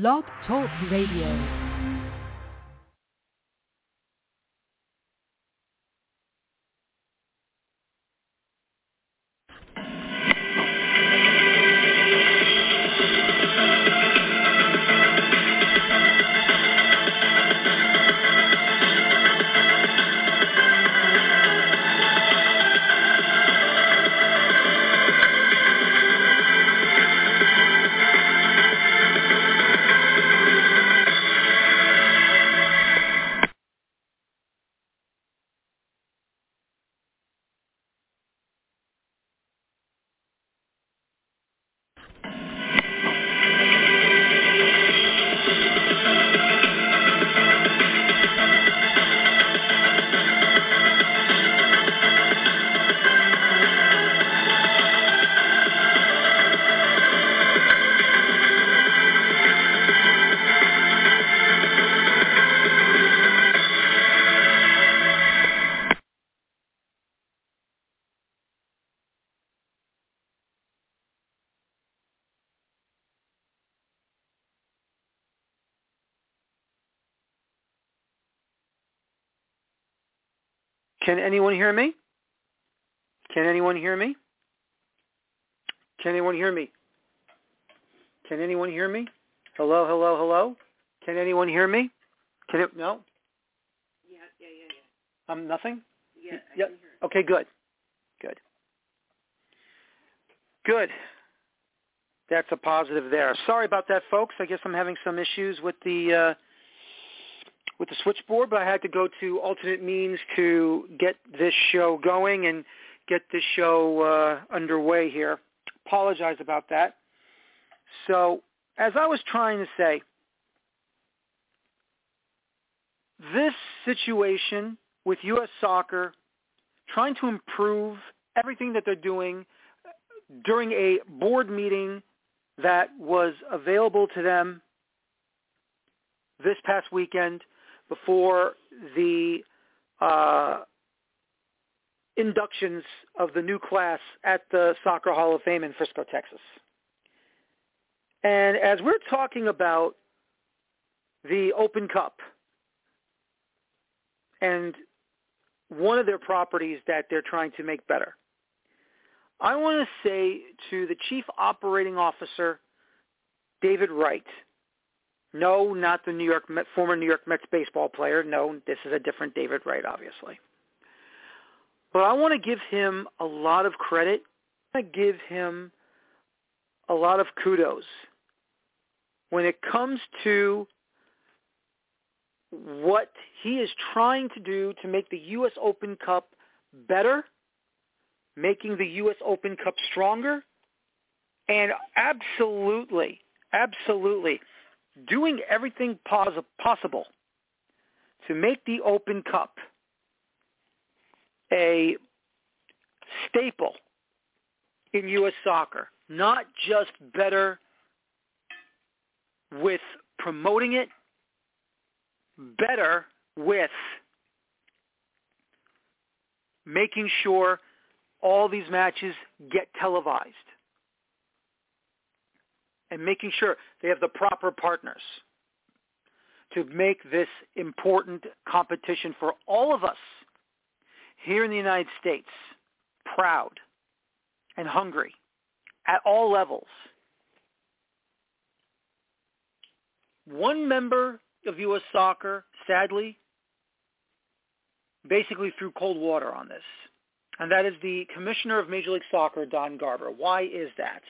Blog Talk Radio. Can anyone hear me? Can anyone hear me? Can anyone hear me? Can anyone hear me? Hello, hello, hello. Can anyone hear me? Can it? No. Yeah, yeah, yeah, yeah. Um, nothing. Yeah, I Yeah. can hear. Okay, good. Good. Good. That's a positive there. Sorry about that, folks. I guess I'm having some issues with the uh, with the switchboard, but I had to go to alternate means to get this show going and get this show uh, underway here. Apologize about that. So, as I was trying to say, this situation with U.S. soccer trying to improve everything that they're doing during a board meeting that was available to them this past weekend before the uh, inductions of the new class at the Soccer Hall of Fame in Frisco, Texas. And as we're talking about the Open Cup and one of their properties that they're trying to make better, I want to say to the Chief Operating Officer, David Wright, no, not the New York former New York Mets baseball player. No, this is a different David Wright, obviously. But I want to give him a lot of credit. I want to give him a lot of kudos when it comes to what he is trying to do to make the U.S. Open Cup better, making the U.S. Open Cup stronger, and absolutely, absolutely doing everything pos- possible to make the Open Cup a staple in U.S. soccer, not just better with promoting it, better with making sure all these matches get televised and making sure they have the proper partners to make this important competition for all of us here in the United States proud and hungry at all levels. One member of U.S. soccer, sadly, basically threw cold water on this, and that is the commissioner of Major League Soccer, Don Garber. Why is that?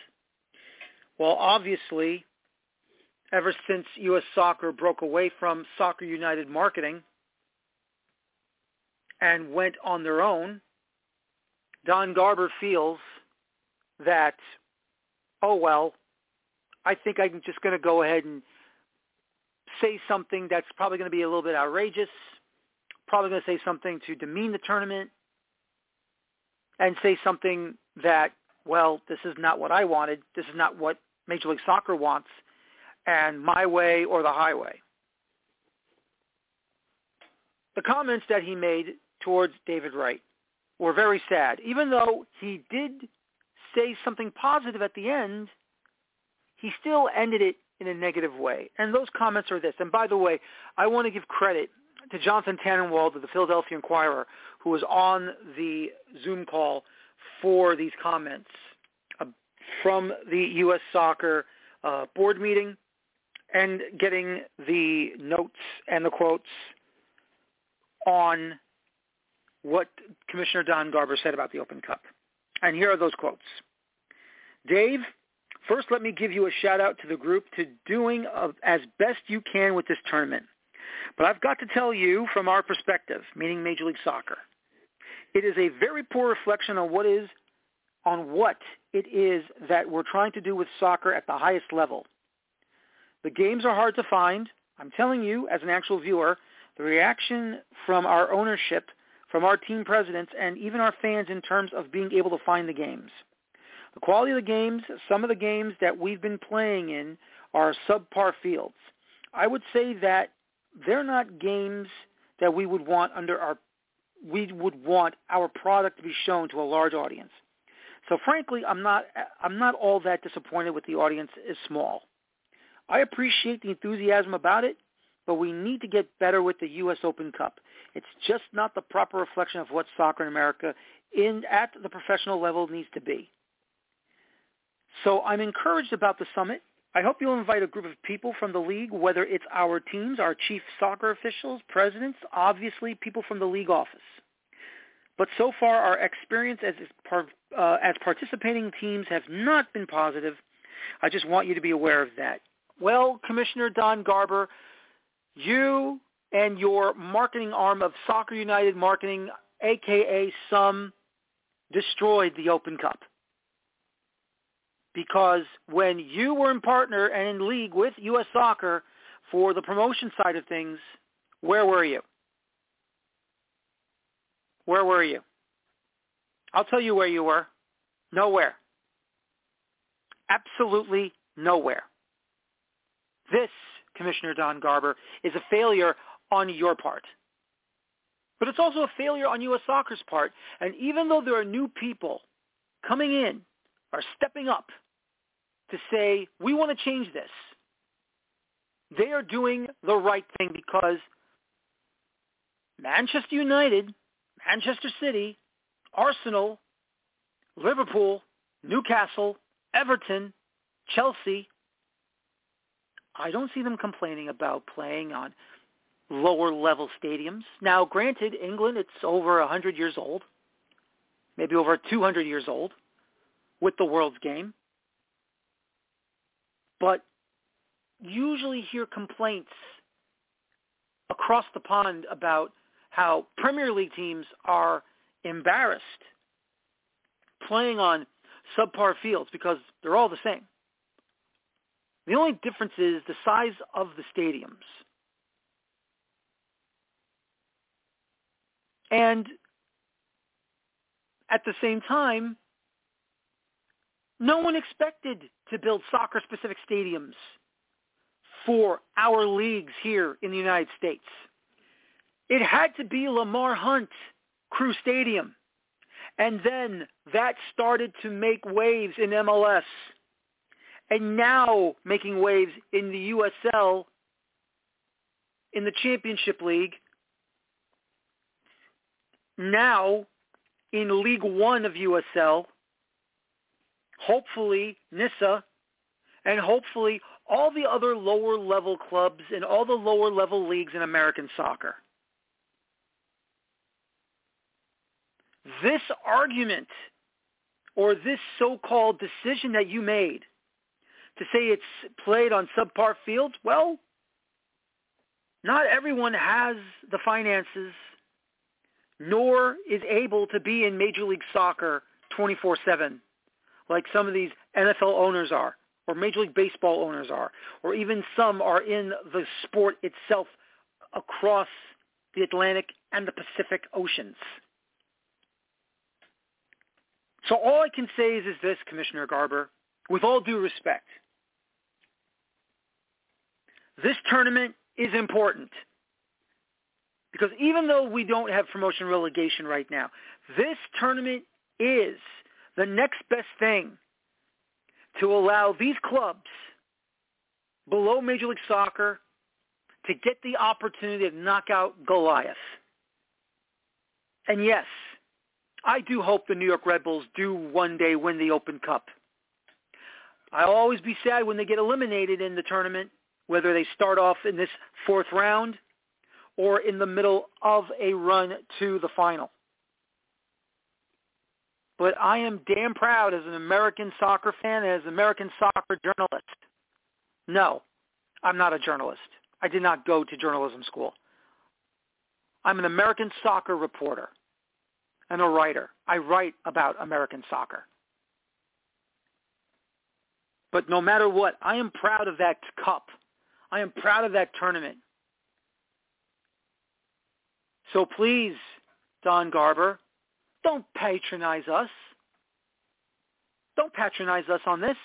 Well, obviously, ever since U.S. Soccer broke away from Soccer United marketing and went on their own, Don Garber feels that, oh, well, I think I'm just going to go ahead and say something that's probably going to be a little bit outrageous, probably going to say something to demean the tournament, and say something that, well, this is not what I wanted. This is not what Major League Soccer wants, and my way or the highway. The comments that he made towards David Wright were very sad. Even though he did say something positive at the end, he still ended it in a negative way. And those comments are this. And by the way, I want to give credit to Jonathan Tannenwald of the Philadelphia Inquirer, who was on the Zoom call for these comments uh, from the U.S. Soccer uh, board meeting and getting the notes and the quotes on what Commissioner Don Garber said about the Open Cup. And here are those quotes. Dave, first let me give you a shout out to the group to doing as best you can with this tournament. But I've got to tell you from our perspective, meaning Major League Soccer, it is a very poor reflection on what is on what it is that we're trying to do with soccer at the highest level. The games are hard to find. I'm telling you, as an actual viewer, the reaction from our ownership, from our team presidents, and even our fans in terms of being able to find the games. The quality of the games, some of the games that we've been playing in are subpar fields. I would say that they're not games that we would want under our we would want our product to be shown to a large audience. So frankly, I'm not I'm not all that disappointed with the audience is small. I appreciate the enthusiasm about it, but we need to get better with the U.S. Open Cup. It's just not the proper reflection of what soccer in America in at the professional level needs to be. So I'm encouraged about the summit. I hope you'll invite a group of people from the league, whether it's our teams, our chief soccer officials, presidents, obviously people from the league office. But so far, our experience as uh, as participating teams have not been positive. I just want you to be aware of that. Well, Commissioner Don Garber, you and your marketing arm of Soccer United Marketing, aka SUM, destroyed the Open Cup. Because when you were in partner and in league with U.S. Soccer for the promotion side of things, where were you? Where were you? I'll tell you where you were. Nowhere. Absolutely nowhere. This, Commissioner Don Garber, is a failure on your part. But it's also a failure on U.S. Soccer's part. And even though there are new people coming in, are stepping up to say, we want to change this, they are doing the right thing because Manchester United Manchester City, Arsenal, Liverpool, Newcastle, Everton, Chelsea, I don't see them complaining about playing on lower level stadiums. Now, granted, England, it's over 100 years old, maybe over 200 years old with the world's game. But usually hear complaints across the pond about how Premier League teams are embarrassed playing on subpar fields because they're all the same. The only difference is the size of the stadiums. And at the same time, no one expected to build soccer-specific stadiums for our leagues here in the United States. It had to be Lamar Hunt Crew Stadium. And then that started to make waves in MLS. And now making waves in the USL, in the Championship League. Now in League One of USL. Hopefully NISA. And hopefully all the other lower level clubs and all the lower level leagues in American soccer. this argument or this so-called decision that you made to say it's played on subpar fields, well, not everyone has the finances nor is able to be in Major League Soccer 24-7 like some of these NFL owners are or Major League Baseball owners are or even some are in the sport itself across the Atlantic and the Pacific Oceans. So all I can say is, is this, Commissioner Garber, with all due respect. This tournament is important because even though we don't have promotion relegation right now, this tournament is the next best thing to allow these clubs below Major League Soccer to get the opportunity to knock out Goliath. And yes, I do hope the New York Red Bulls do one day win the Open Cup. I'll always be sad when they get eliminated in the tournament, whether they start off in this fourth round or in the middle of a run to the final. But I am damn proud as an American soccer fan and as an American soccer journalist. No, I'm not a journalist. I did not go to journalism school. I'm an American soccer reporter and a writer. I write about American soccer. But no matter what, I am proud of that cup. I am proud of that tournament. So please, Don Garber, don't patronize us. Don't patronize us on this.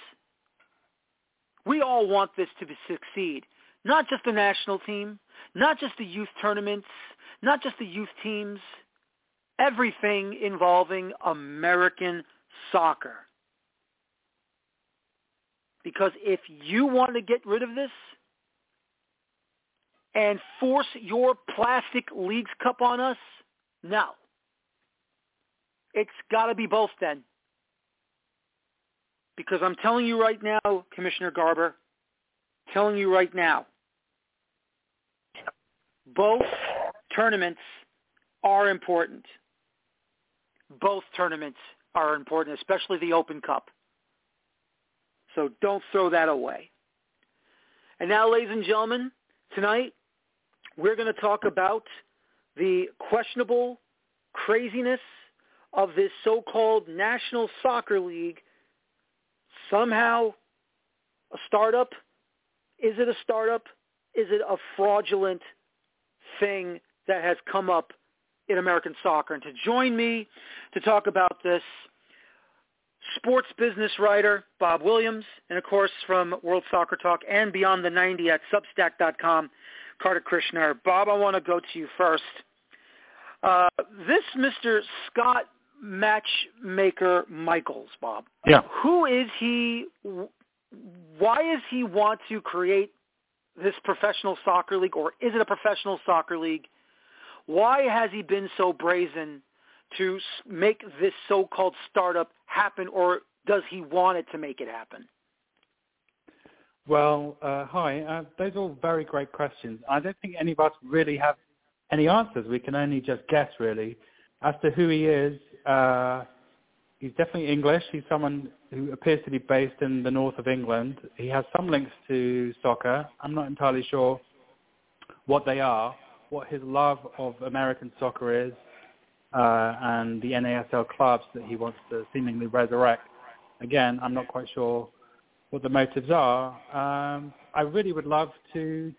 We all want this to succeed. Not just the national team, not just the youth tournaments, not just the youth teams, everything involving American soccer. Because if you want to get rid of this and force your plastic leagues cup on us, no. It's got to be both then. Because I'm telling you right now, Commissioner Garber, telling you right now, both tournaments are important. Both tournaments are important, especially the Open Cup. So don't throw that away. And now, ladies and gentlemen, tonight we're going to talk about the questionable craziness of this so-called National Soccer League. Somehow a startup? Is it a startup? Is it a fraudulent thing that has come up in American soccer. And to join me to talk about this, sports business writer Bob Williams, and of course from World Soccer Talk and Beyond the 90 at Substack.com, Kartik Krishnaiyer. Bob, I want to go to you first. Uh, this Mr. Scott Matchmaker Michaels, Bob. Yeah. Who is he? Why does he want to create this professional soccer league, or is it a professional soccer league? Why has he been so brazen to make this so-called startup happen, or does he want it to make it happen? Well, uh, hi. Uh, those are all very great questions. I don't think any of us really have any answers. We can only just guess, really, as to who he is. Uh, he's definitely English. He's someone who appears to be based in the north of England. He has some links to soccer. I'm not entirely sure what they are, what his love of American soccer is, uh, and the NASL clubs that he wants to seemingly resurrect. Again, I'm not quite sure what the motives are. Um, I really would love to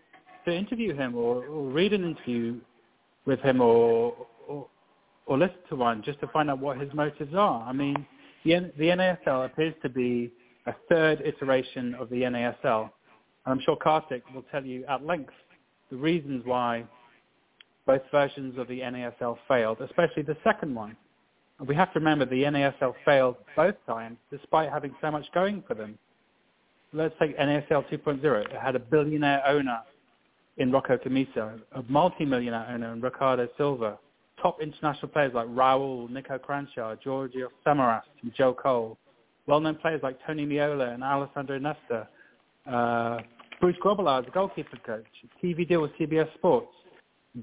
to interview him or, or read an interview with him or, or or listen to one just to find out what his motives are. I mean, the, the NASL appears to be a third iteration of the NASL. And I'm sure Kartik will tell you at length the reasons why both versions of the NASL failed, especially the second one. And we have to remember the NASL failed both times despite having so much going for them. Let's take NASL 2.0. It had a billionaire owner in Rocco Commisso, a multi-millionaire owner in Riccardo Silva, top international players like Raul, Nico Kranjcar, Giorgio Samaras, and Joe Cole. Well-known players like Tony Meola and Alessandro Nesta. Uh, Bruce Grobbelaar, the goalkeeper coach. TV deal with CBS Sports.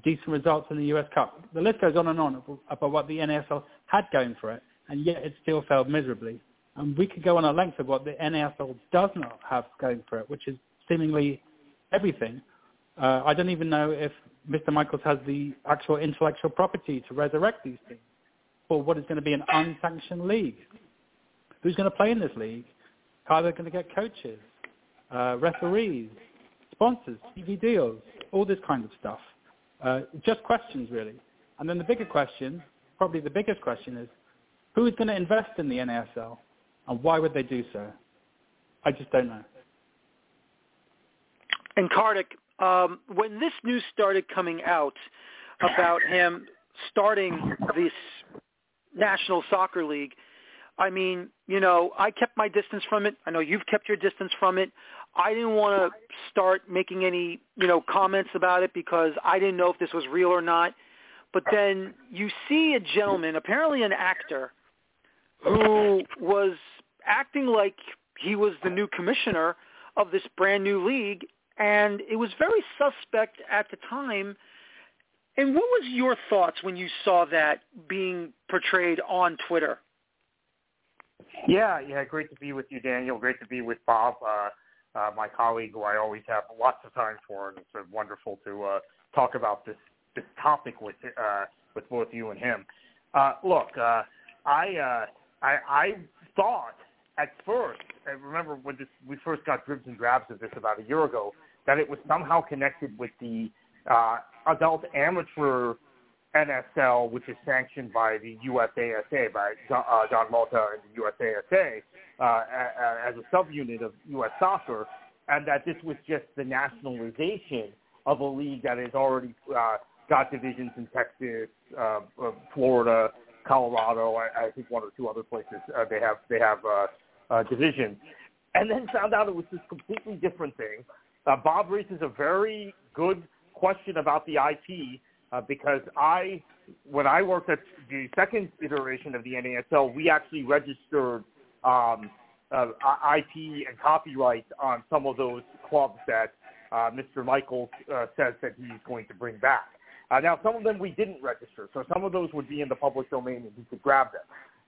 Decent results in the US Cup. The list goes on and on about what the NASL had going for it, and yet it still failed miserably. And we could go on a length of what the NASL does not have going for it, which is seemingly everything. Uh, I don't even know if Mr. Michaels has the actual intellectual property to resurrect these things for what is going to be an unsanctioned league. Who's going to play in this league? How are they going to get coaches, uh, referees, sponsors, TV deals, all this kind of stuff? Uh, just questions, really. And then the bigger question, probably the biggest question is, who is going to invest in the NASL? And why would they do so? I just don't know. And Kartik, um, when this news started coming out about him starting this National Soccer League, I mean, you know, I kept my distance from it. I know you've kept your distance from it. I didn't want to start making any, you know, comments about it because I didn't know if this was real or not. But then you see a gentleman, apparently an actor, who was acting like he was the new commissioner of this brand new league, and it was very suspect at the time. And what was your thoughts when you saw that being portrayed on Twitter? Yeah, yeah, great to be with you, Daniel. Great to be with Bob, uh, uh, my colleague, who I always have lots of time for, and it's wonderful to uh, talk about this this topic with uh, with both you and him. Uh, look, uh, I, uh, I I thought at first, I remember when this, we first got dribs and drabs of this about a year ago, that it was somehow connected with the uh, adult amateur NSL, which is sanctioned by the USASA, by John, uh, John Motta and the USASA, uh, as a subunit of U.S. soccer, and that this was just the nationalization of a league that has already uh, got divisions in Texas, uh, uh, Florida, Colorado, I, I think one or two other places uh, they have they have uh, uh, divisions, and then found out it was this completely different thing. Uh, Bob raises a very good question about the IP uh, because I, when I worked at the second iteration of the NASL, we actually registered um, uh, IP and copyright on some of those clubs that uh, Mr. Michaels uh, says that he's going to bring back. Uh, now, some of them we didn't register, so some of those would be in the public domain and we could grab them.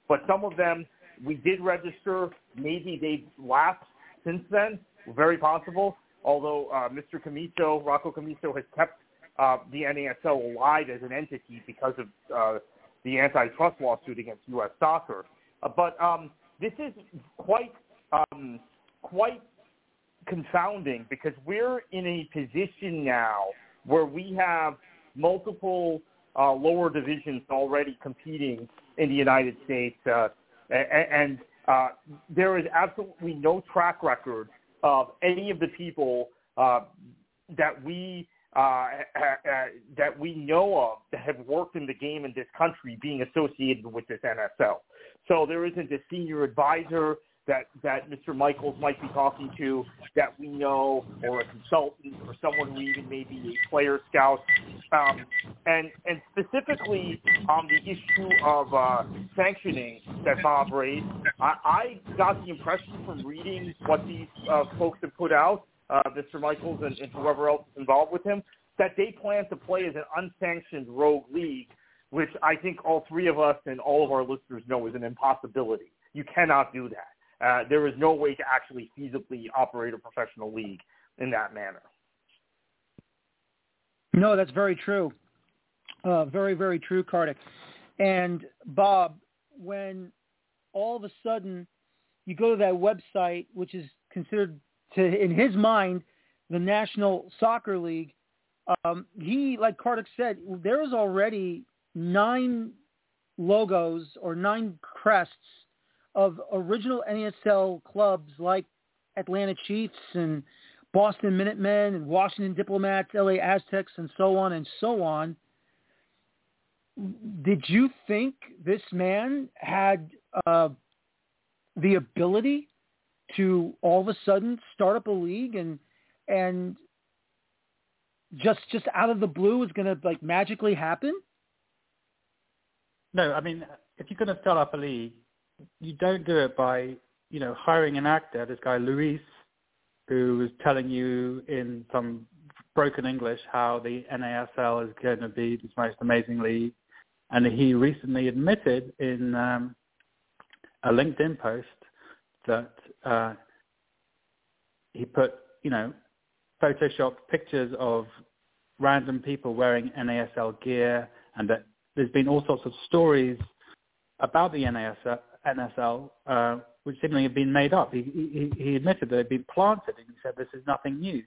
But some of them we did register. Maybe they've lapsed since then. Very possible. Although uh, Mr. Commisso, Rocco Commisso, has kept uh, the NASL alive as an entity because of uh, the antitrust lawsuit against U.S. Soccer. Uh, but um, this is quite um, quite confounding because we're in a position now where we have multiple uh, lower divisions already competing in the United States, uh, and uh, there is absolutely no track record of any of the people uh, that we uh, that we know of that have worked in the game in this country being associated with this NSL. So there isn't a senior advisor that that Mr. Michaels might be talking to that we know, or a consultant, or someone who even may be a player scout, um, and and specifically on the issue of uh, sanctioning that Bob raised, I, I got the impression from reading what these uh, folks have put out, uh, Mr. Michaels and, and whoever else is involved with him, that they plan to play as an unsanctioned rogue league, which I think all three of us and all of our listeners know is an impossibility. You cannot do that. Uh, there is no way to actually feasibly operate a professional league in that manner. No, that's very true. Uh, very, very true, Kartik. And Bob, when all of a sudden you go to that website, which is considered to, in his mind, the National Soccer League, um, he, like Kartik said, there is already nine logos or nine crests of original NASL clubs like Atlanta Chiefs and Boston Minutemen and Washington Diplomats, LA Aztecs, and so on and so on. Did you think this man had uh, the ability to all of a sudden start up a league and and just just out of the blue is going to like magically happen? No, I mean, if you're going to start up a league, you don't do it by you know hiring an actor. This guy Luis, who was telling you in some broken English how the NASL is going to be this most amazing league, and he recently admitted in um, a LinkedIn post that uh, he put you know photoshopped pictures of random people wearing NASL gear, and that there's been all sorts of stories about the NASL, NSL, uh, which seemingly had been made up. He, he, he admitted that it had been planted, and he said this is nothing new.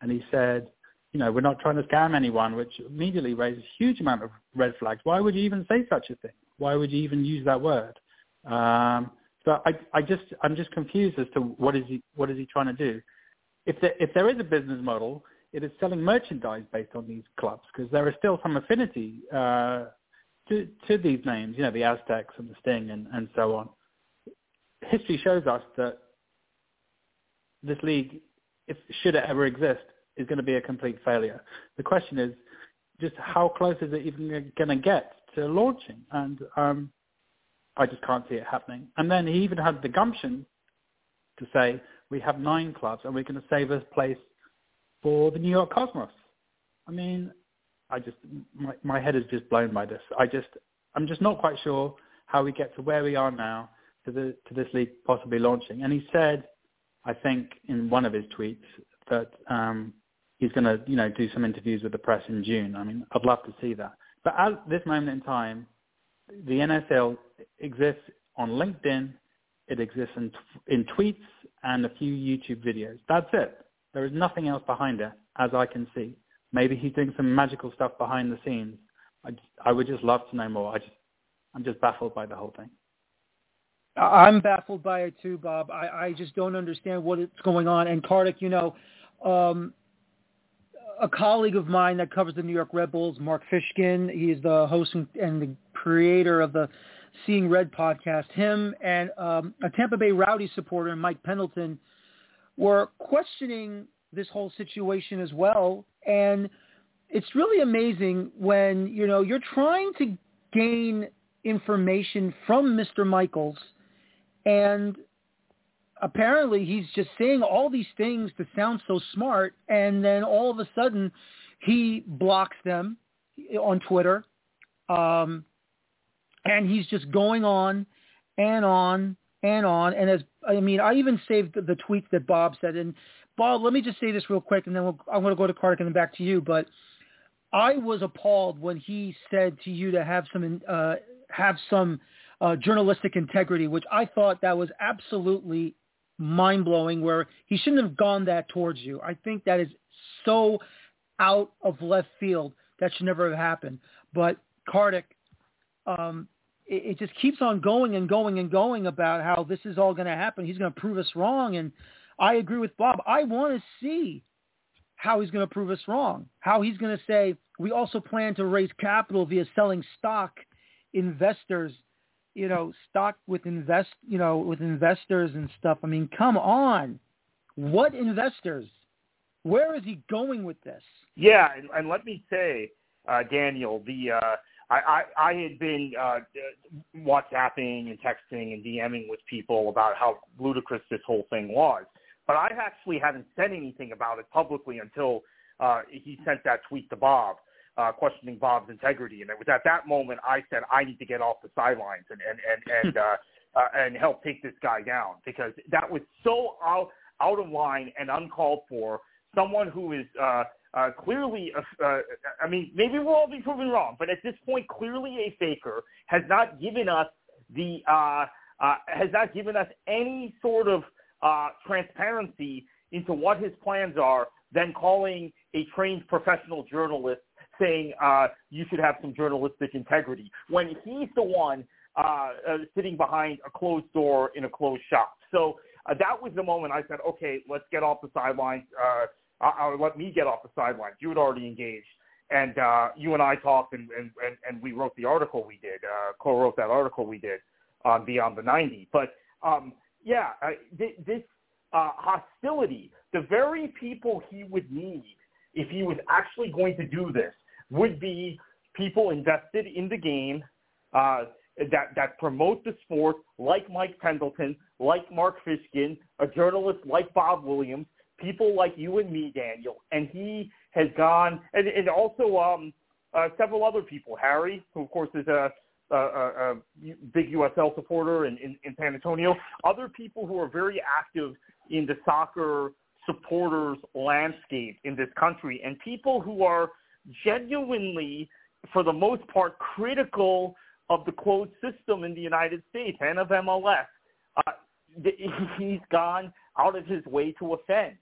And he said, you know, we're not trying to scam anyone, which immediately raises a huge amount of red flags. Why would you even say such a thing? Why would you even use that word? Um, so I, I just, I'm just confused as to what is he, what is he trying to do? If there, if there is a business model, it is selling merchandise based on these clubs because there is still some affinity uh, to, these names, you know, the Aztecs and the Sting and, and so on. History shows us that this league if should it ever exist, is going to be a complete failure. The question is just how close is it even going to get to launching? And um, I just can't see it happening. And then he even had the gumption to say, we have nine clubs and we're going to save a place for the New York Cosmos. I mean, I just, my, my head is just blown by this. I just, I'm just not quite sure how we get to where we are now to the, to this league possibly launching. And he said, I think in one of his tweets that um, he's going to, you know, do some interviews with the press in June. I mean, I'd love to see that. But at this moment in time, the NSL exists on LinkedIn. It exists in, in tweets and a few YouTube videos. That's it. There is nothing else behind it, as I can see. Maybe he's doing some magical stuff behind the scenes. I, just, I would just love to know more. I just, I'm just baffled by the whole thing. I'm baffled by it too, Bob. I, I just don't understand what is going on. And Kartik, you know, um, a colleague of mine that covers the New York Red Bulls, Mark Fishkin, he is the host and, and the creator of the Seeing Red podcast. Him and um, a Tampa Bay Rowdy supporter, Mike Pendleton, were questioning this whole situation as well. And it's really amazing when, you know, you're trying to gain information from Mr. Michaels – and apparently he's just saying all these things that sound so smart and then all of a sudden he blocks them on Twitter. Um, and he's just going on and on and on. And as I mean, I even saved the, the tweets that Bob said. And Bob, let me just say this real quick, and then we'll, I'm going to go to Kartik and then back to you. But I was appalled when he said to you to have some uh, have some uh, journalistic integrity, which I thought that was absolutely mind blowing. Where he shouldn't have gone that towards you. I think that is so out of left field. That should never have happened. But Kartik, um, it, it just keeps on going and going and going about how this is all going to happen. He's going to prove us wrong, and I agree with Bob. I want to see how he's going to prove us wrong. How he's going to say we also plan to raise capital via selling stock investors you know, stock with invest, you know, with investors and stuff. I mean, come on. What investors? Where is he going with this? Yeah, and, and let me say, uh, Daniel, the uh, I, I, I had been uh, WhatsApping and texting and DMing with people about how ludicrous this whole thing was, but I actually haven't said anything about it publicly until uh, he sent that tweet to Bob uh, questioning Bob's integrity. And it was at that moment I said I need to get off the sidelines and and and and uh, uh, and help take this guy down because that was so out out of line and uncalled for. Someone who is uh, uh, clearly, uh, uh, I mean, maybe we'll all be proven wrong, but at this point, clearly a faker has not given us the uh, uh, has not given us any sort of uh, transparency into what his plans are. Then calling a trained professional journalist saying uh, you should have some journalistic integrity when he's the one uh, uh, sitting behind a closed door in a closed shop. So uh, that was the moment I said, okay, let's get off the sidelines. Uh, I'll, let me get off the sidelines. You had already engaged. And uh, you and I talked, and, and, and, and we wrote the article we did, uh, co-wrote that article we did on Beyond the 90. But um, yeah, uh, th- this uh, hostility, the very people he would need if he was actually going to do this would be people invested in the game uh, that that promote the sport, like Mike Pendleton, like Mark Fishkin, a journalist like Bob Williams, people like you and me, Daniel. And he has gone, and, and also um, uh, several other people. Harry, who of course is a, a, a, a big USL supporter in, in, in San Antonio. Other people who are very active in the soccer supporters landscape in this country, and people who are genuinely, for the most part, critical of the closed system in the United States and of MLS. Uh, he's gone out of his way to offend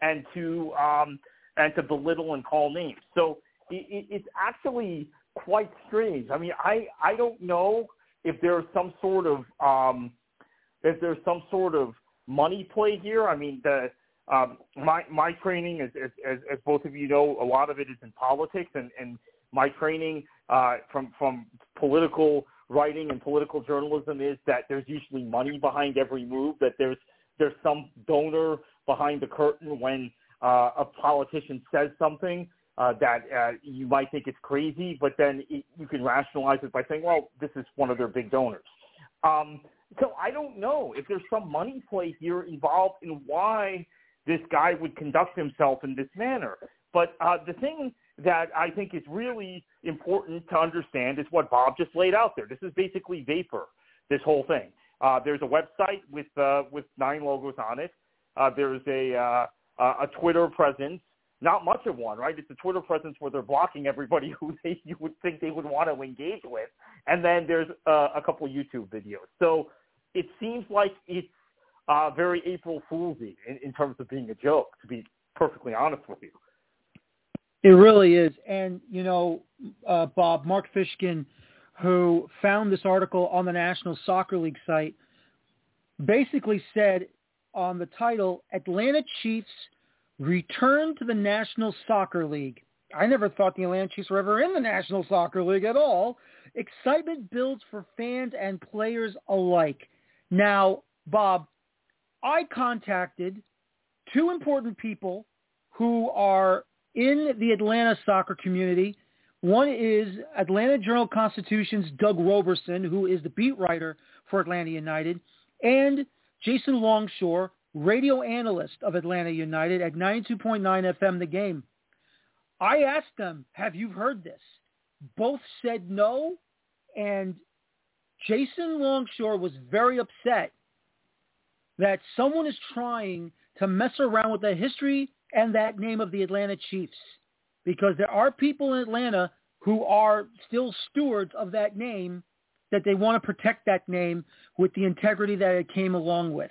and to um, and to belittle and call names. So it, it's actually quite strange. I mean, I I don't know if there's some sort of um, if there's some sort of money play here. I mean, the um, my my training, as, as as both of you know, a lot of it is in politics, and and my training uh, from from political writing and political journalism is that there's usually money behind every move. That there's there's some donor behind the curtain when uh, a politician says something uh, that uh, you might think it's crazy, but then it, you can rationalize it by saying, well, this is one of their big donors. Um, so I don't know if there's some money play here involved in why this guy would conduct himself in this manner. But uh, the thing that I think is really important to understand is what Bob just laid out there. This is basically vapor, this whole thing. Uh, there's a website with uh, with nine logos on it. Uh, there's a uh, a Twitter presence, not much of one, right? It's a Twitter presence where they're blocking everybody who they you would think they would want to engage with, and then there's uh, a couple YouTube videos. So it seems like it's uh, very April Foolsy in, in terms of being a joke. To be perfectly honest with you. It really is. And, you know, uh, Bob, Mark Fishkin, who found this article on the National Soccer League site, basically said on the title, Atlanta Chiefs return to the National Soccer League. I never thought the Atlanta Chiefs were ever in the National Soccer League at all. Excitement builds for fans and players alike. Now, Bob, I contacted two important people who are in the Atlanta soccer community. One is Atlanta Journal-Constitution's Doug Roberson, who is the beat writer for Atlanta United, and Jason Longshore, radio analyst of Atlanta United at 92.9 FM The Game. I asked them, have you heard this? Both said no, and Jason Longshore was very upset that someone is trying to mess around with the history and that name of the Atlanta Chiefs because there are people in Atlanta who are still stewards of that name that they want to protect that name with the integrity that it came along with.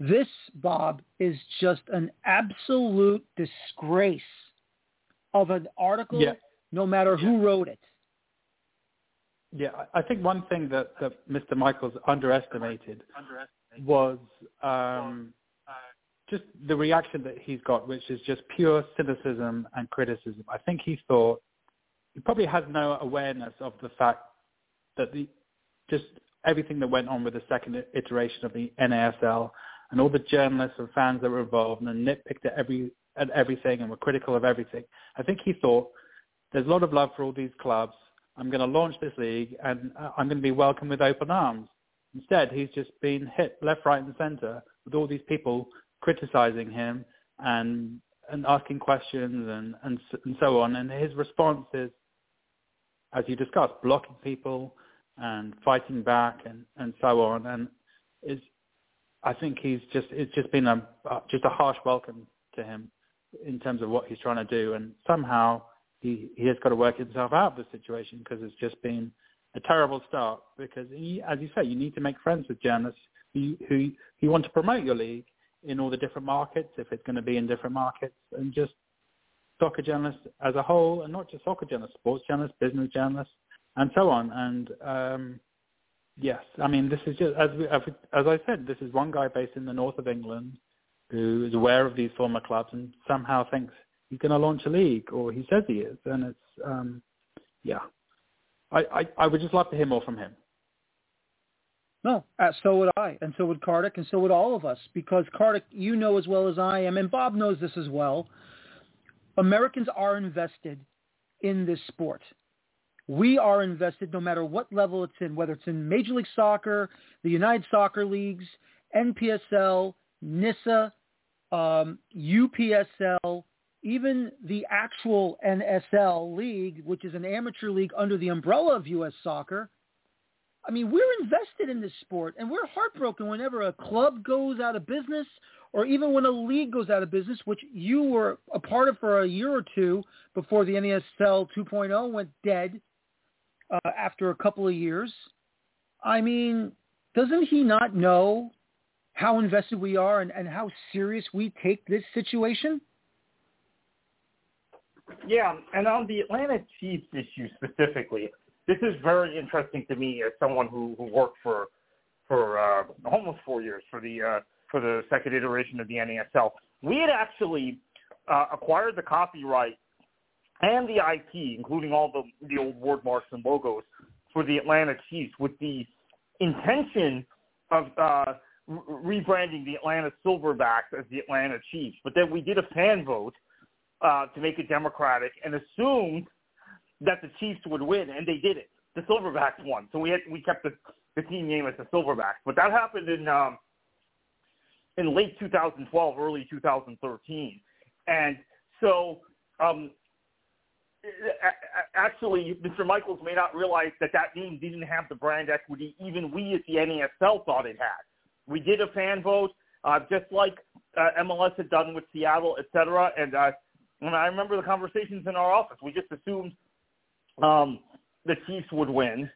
This, Bob, is just an absolute disgrace of an article, yeah. no matter yeah. who wrote it. Yeah, I think one thing that, that Mr. Michaels underestimated, underestimated. was um, just the reaction that he's got, which is just pure cynicism and criticism. I think he thought he probably has no awareness of the fact that the just everything that went on with the second iteration of the NASL and all the journalists and fans that were involved and nitpicked at every at everything and were critical of everything. I think he thought there's a lot of love for all these clubs. I'm going to launch this league and uh, I'm going to be welcomed with open arms. Instead, he's just been hit left, right, and centre with all these people criticizing him and and asking questions and, and and so on. And his response is, as you discussed, blocking people and fighting back and, and so on. And is I think he's just it's just been a just a harsh welcome to him in terms of what he's trying to do. And somehow he he has got to work himself out of the situation because it's just been a terrible start. Because he, as you say, you need to make friends with journalists who who, who want to promote your league in all the different markets, if it's going to be in different markets, and just soccer journalists as a whole, and not just soccer journalists, sports journalists, business journalists, and so on. And um, yes, I mean, this is just as we, as I said, this is one guy based in the north of England who is aware of these former clubs and somehow thinks he's going to launch a league, or he says he is, and it's um, yeah. I, I, I would just love to hear more from him. No, uh, so would I, and so would Kartik, and so would all of us, because Kartik, you know as well as I am, and Bob knows this as well. Americans are invested in this sport. We are invested no matter what level it's in, whether it's in Major League Soccer, the United Soccer Leagues, NPSL, NISA, um, UPSL, even the actual NSL league, which is an amateur league under the umbrella of U.S. Soccer I mean, we're invested in this sport, and we're heartbroken whenever a club goes out of business, or even when a league goes out of business, which you were a part of for a year or two before the NASL 2.0 went dead uh, after a couple of years. I mean, doesn't he not know how invested we are and, and how serious we take this situation? Yeah, and on the Atlanta Chiefs issue specifically, this is very interesting to me as someone who, who worked for for uh, almost four years for the uh, for the second iteration of the NASL. We had actually uh, acquired the copyright and the IP, including all the the old word marks and logos for the Atlanta Chiefs, with the intention of uh, rebranding the Atlanta Silverbacks as the Atlanta Chiefs. But then we did a fan vote uh, to make it democratic and assumed that the Chiefs would win, and they did it. The Silverbacks won, so we had, we kept the, the team name as the Silverbacks. But that happened in um, in late 2012, early 2013, and so um, actually, Mr. Michaels may not realize that that name didn't have the brand equity even we at the NASL thought it had. We did a fan vote, uh, just like uh, MLS had done with Seattle, et cetera. And, uh, and I remember the conversations in our office. We just assumed um, the Chiefs would win,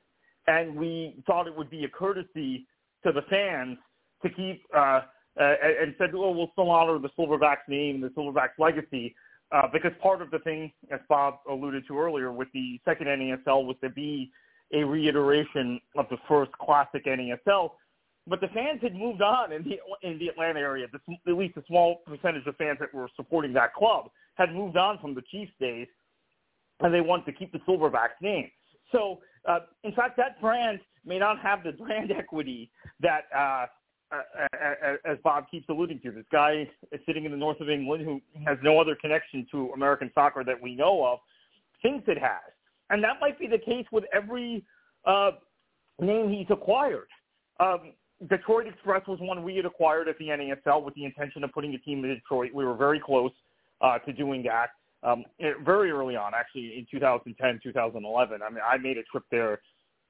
and we thought it would be a courtesy to the fans to keep uh, uh, and said, "Oh, we'll still honor the Silverbacks name, the Silverbacks legacy." Uh, because part of the thing, as Bob alluded to earlier, with the second NASL was to be a reiteration of the first classic NASL. But the fans had moved on in the in the Atlanta area. The, at least a small percentage of fans that were supporting that club had moved on from the Chiefs days, and they wanted to keep the Silverbacks name. So, uh, in fact, that brand may not have the brand equity that uh, as Bob keeps alluding to, this guy is sitting in the north of England who has no other connection to American soccer that we know of, thinks it has. And that might be the case with every uh, name he's acquired. Um, Detroit Express was one we had acquired at the NASL with the intention of putting a team in Detroit. We were very close uh, to doing that um, very early on, actually in 2010, 2011. I mean, I made a trip there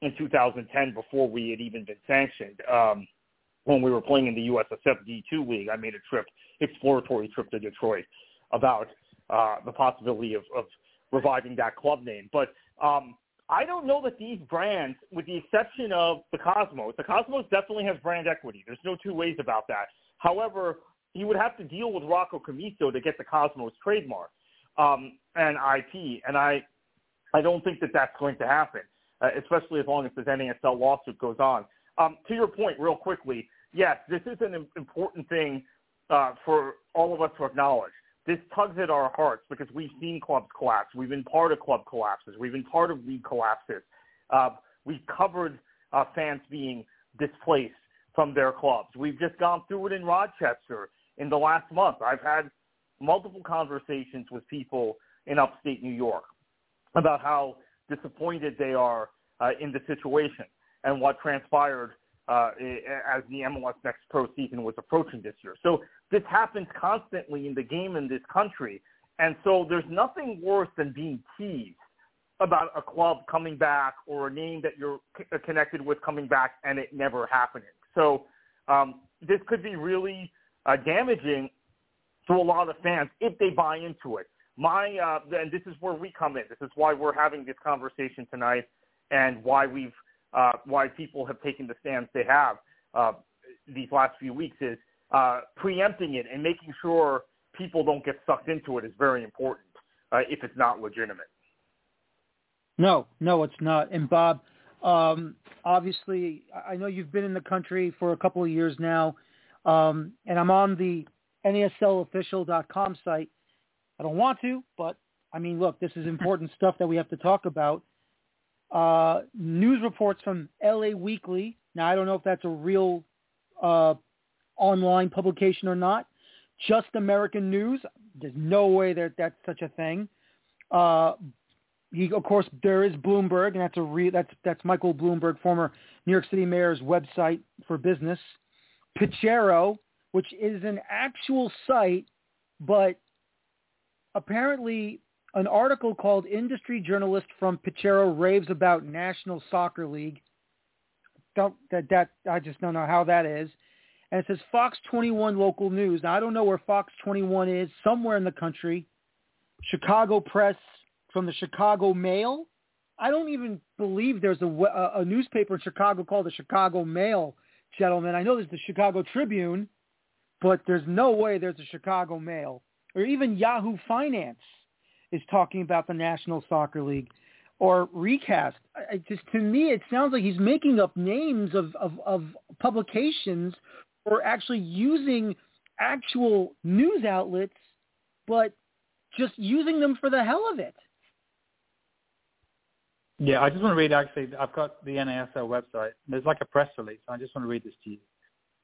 in 2010 before we had even been sanctioned. Um, when we were playing in the USSF D2 league, I made a trip, exploratory trip to Detroit about uh, the possibility of, of reviving that club name. But um, I don't know that these brands, with the exception of the Cosmos, the Cosmos definitely has brand equity. There's no two ways about that. However, you would have to deal with Rocco Commisso to get the Cosmos trademark um, and IP, and I, I don't think that that's going to happen, uh, especially as long as this NASL lawsuit goes on. Um, to your point, real quickly, yes, this is an important thing uh, for all of us to acknowledge. This tugs at our hearts because we've seen clubs collapse. We've been part of club collapses. We've been part of league collapses. Uh, we've covered uh, fans being displaced from their clubs. We've just gone through it in Rochester in the last month. I've had multiple conversations with people in upstate New York about how disappointed they are uh, in the situation and what transpired uh, as the MLS Next Pro season was approaching this year. So this happens constantly in the game in this country. And so there's nothing worse than being teased about a club coming back or a name that you're c- connected with coming back and it never happening. So um, this could be really uh, damaging to a lot of fans if they buy into it. My uh, and this is where we come in. This is why we're having this conversation tonight, and why we've uh, why people have taken the stance they have uh, these last few weeks is uh, preempting it and making sure people don't get sucked into it is very important uh, if it's not legitimate. No, no, it's not. And Bob, um, obviously, I know you've been in the country for a couple of years now, um, and I'm on the NASLofficial.com site. I don't want to, but I mean, look, this is important stuff that we have to talk about. Uh, news reports from LA Weekly. Now, I don't know if that's a real uh, online publication or not. Just American News. There's no way that that's such a thing. Uh, he, of course, there is Bloomberg, and that's a re- that's that's Michael Bloomberg, former New York City mayor's website for business. Pichero, which is an actual site, but apparently an article called Industry Journalist from Pichero Raves About National Soccer League. Don't, that, that, I just don't know how that is. And it says Fox 21 local news. Now, I don't know where Fox 21 is, somewhere in the country. Chicago Press from the Chicago Mail. I don't even believe there's a, a, a newspaper in Chicago called the Chicago Mail, gentlemen. I know there's the Chicago Tribune, but there's no way there's a Chicago Mail or even Yahoo Finance is talking about the National Soccer League or recast. I, just to me, it sounds like he's making up names of, of, of publications or actually using actual news outlets, but just using them for the hell of it. Yeah, I just want to read actually, I've got the NASL website. There's like a press release. I just want to read this to you.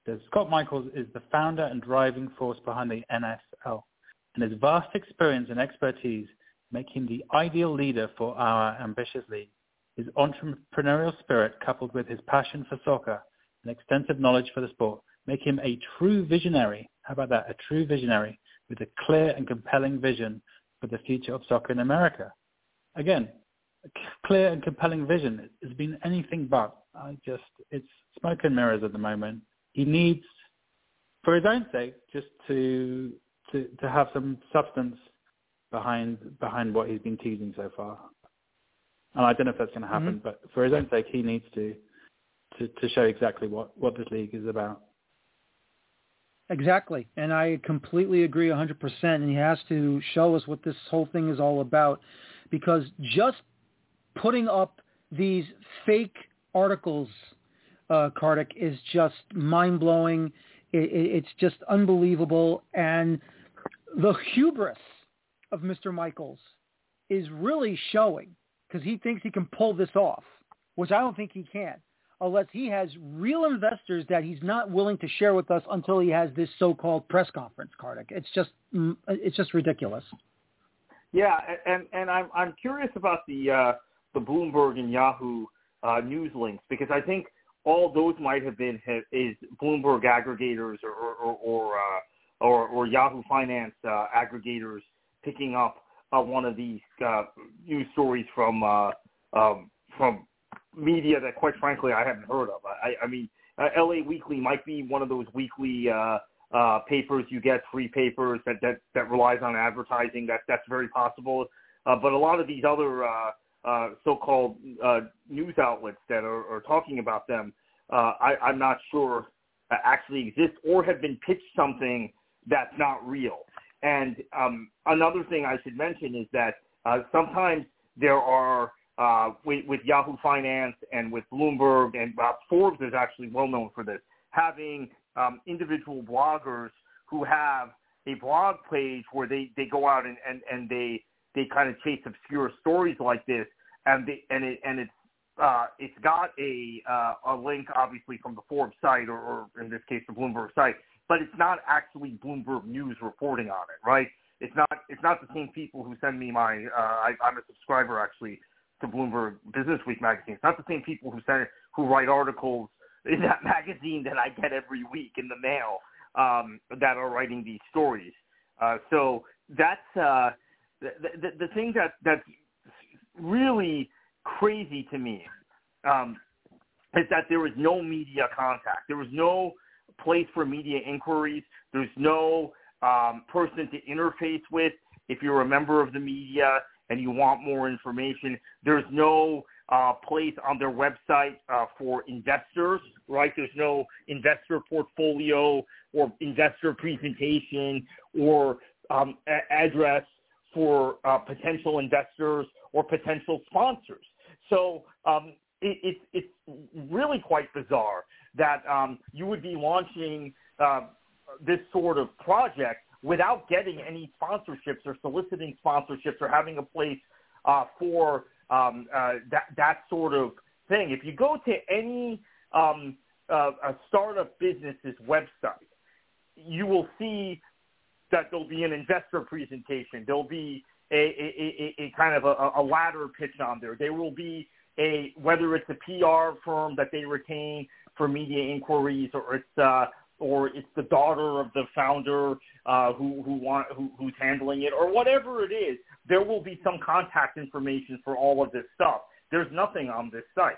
that Scott Michaels is the founder and driving force behind the NSL, and his vast experience and expertise make him the ideal leader for our ambitious league. His entrepreneurial spirit, coupled with his passion for soccer and extensive knowledge for the sport, make him a true visionary. How about that? A true visionary with a clear and compelling vision for the future of soccer in America. Again, a clear and compelling vision has been anything but. I just, it's smoke and mirrors at the moment. He needs, for his own sake, just to to, to have some substance behind behind what he's been teasing so far. And I don't know if that's going to happen, mm-hmm. but for his own sake, he needs to, to to show exactly what what this league is about. Exactly, and I completely agree 100%. And he has to show us what this whole thing is all about, because just putting up these fake articles, uh, Kartik, is just mind blowing. It, it, it's just unbelievable, and the hubris of Mr. Michaels is really showing because he thinks he can pull this off, which I don't think he can, unless he has real investors that he's not willing to share with us until he has this so-called press conference, Kartik. It's just it's just ridiculous. Yeah, and and I'm I'm curious about the uh, the Bloomberg and Yahoo uh, news links because I think all those might have been is Bloomberg aggregators or or or, uh, or, or Yahoo Finance uh, aggregators picking up uh, one of these uh, news stories from uh, um, from media that, quite frankly, I haven't heard of. I, I mean, uh, LA Weekly might be one of those weekly uh, uh, papers you get, free papers that, that that relies on advertising. That that's very possible. Uh, but a lot of these other uh, uh, so-called uh, news outlets that are, are talking about them, uh, I, I'm not sure uh, actually exist or have been pitched something that's not real. And um, another thing I should mention is that uh, sometimes there are uh, with, with Yahoo Finance and with Bloomberg and uh, Forbes is actually well known for this, having um, individual bloggers who have a blog page where they, they go out and, and, and they they kind of chase obscure stories like this, and they, and it and it's uh, it's got a uh, a link obviously from the Forbes site or, or in this case the Bloomberg site, but it's not actually Bloomberg News reporting on it, right? It's not it's not the same people who send me my uh, I, I'm a subscriber actually to Bloomberg Business Week magazine. It's not the same people who send who write articles in that magazine that I get every week in the mail um, that are writing these stories. Uh, so that's uh, the, the the thing that that's really crazy to me um, is that there was no media contact. There was no place for media inquiries. There's no um, person to interface with if you're a member of the media and you want more information. There's no uh, place on their website uh, for investors, right? There's no investor portfolio or investor presentation or um, a- address for uh, potential investors or potential sponsors. So um, it, it, it's really quite bizarre that um, you would be launching uh, this sort of project without getting any sponsorships or soliciting sponsorships or having a place uh, for um, uh, that that sort of thing. If you go to any um, uh, a startup business's website, you will see that there'll be an investor presentation. There'll be a, a, a, a kind of a, a ladder pitch on there. There will be a whether it's a PR firm that they retain for media inquiries, or it's uh, or it's the daughter of the founder uh, who who want who, who's handling it, or whatever it is. There will be some contact information for all of this stuff. There's nothing on this site.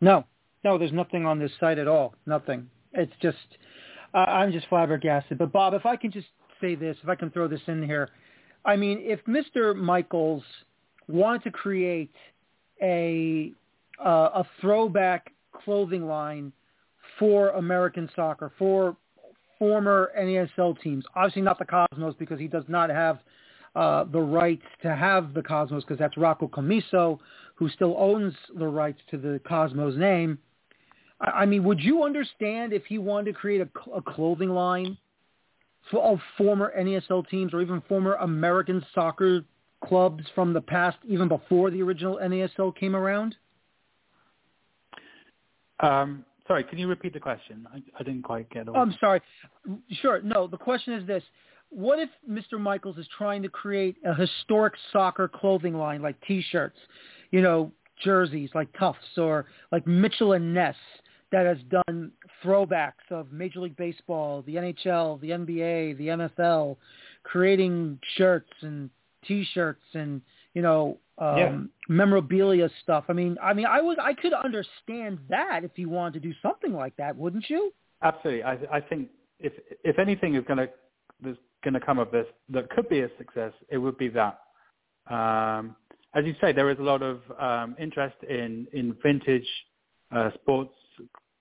No, no, there's nothing on this site at all. Nothing. It's just uh, I'm just flabbergasted. But Bob, if I can just say this, if I can throw this in here, I mean, if Mr. Michaels wanted to create a uh, a throwback clothing line for American soccer, for former NASL teams. Obviously not the Cosmos because he does not have uh, the rights to have the Cosmos because that's Rocco Commisso who still owns the rights to the Cosmos name. I, I mean, would you understand if he wanted to create a, a clothing line for, of former NASL teams or even former American soccer clubs from the past, even before the original NASL came around? Um, sorry, can you repeat the question? I, I didn't quite get it. I'm sorry. Sure. No, the question is this. What if Mr. Michaels is trying to create a historic soccer clothing line like T-shirts, you know, jerseys like Toffs or like Mitchell and Ness that has done throwbacks of Major League Baseball, the NHL, the NBA, the NFL, creating shirts and T-shirts and you know um, yeah. memorabilia stuff. I mean, I mean, I would, I could understand that if you wanted to do something like that, wouldn't you? Absolutely. I, I think if if anything is going to there's going to come of this that could be a success, it would be that. Um, as you say, there is a lot of um, interest in in vintage uh, sports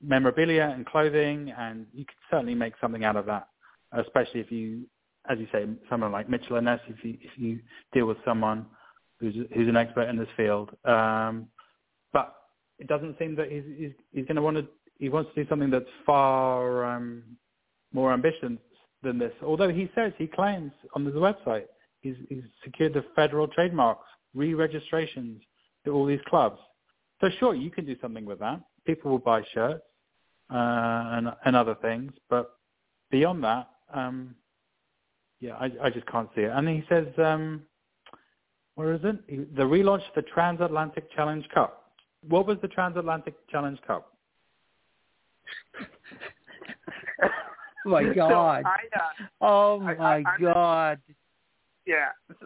memorabilia and clothing, and you could certainly make something out of that, especially if you, as you say, someone like Mitchell and Ness, if you if you deal with someone who's who's an expert in this field. Um, but it doesn't seem that he's he's, he's going to want to he wants to do something that's far um, more ambitious than this. Although he says he claims on his website he's, he's secured the federal trademarks, re-registrations to all these clubs. So sure, you can do something with that. People will buy shirts uh, and and other things, but beyond that, um, yeah, I, I just can't see it. And he says um, where is it? The relaunch of the Transatlantic Challenge Cup. What was the Transatlantic Challenge Cup? oh my God. So I, uh, oh my I, I, God. Yeah. So,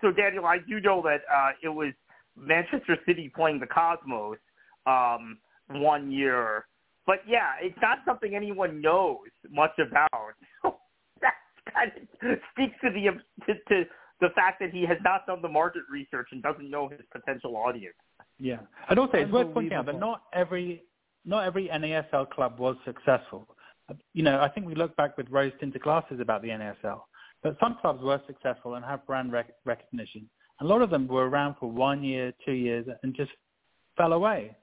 so, Daniel, I do know that uh, it was Manchester City playing the Cosmos um, one year. But yeah, it's not something anyone knows much about. So that kind of speaks to the to, to the fact that he has not done the market research and doesn't know his potential audience. Yeah, and also it's worth pointing out that not every not every NASL club was successful. You know, I think we look back with rose-tinted glasses about the NASL, but some clubs were successful and have brand rec- recognition. A lot of them were around for one year, two years, and just fell away.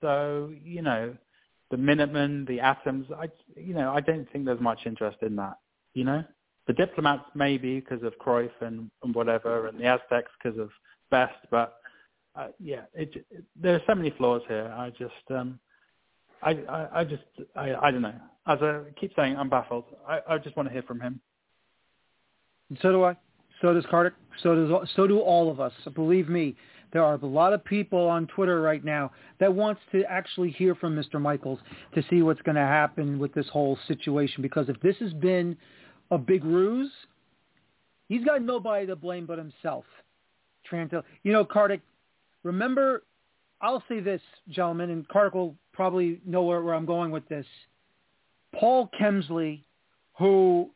So you know, the Minutemen, the Atoms, I you know, I don't think there's much interest in that. You know the diplomats maybe because of Cruyff and, and whatever, and the Aztecs because of Best. But uh, yeah, it, it, there are so many flaws here. I just, um, I, I, I just, I, I don't know. As I keep saying, I'm baffled. I, I just want to hear from him. So do I. So does Kartik. So does so do all of us. Believe me, there are a lot of people on Twitter right now that wants to actually hear from Mr. Michaels to see what's going to happen with this whole situation. Because if this has been a big ruse, he's got nobody to blame but himself. Trantil, you know, Kartik, remember, I'll say this, gentlemen, and Kartik will probably know where, where I'm going with this. Paul Kemsley, who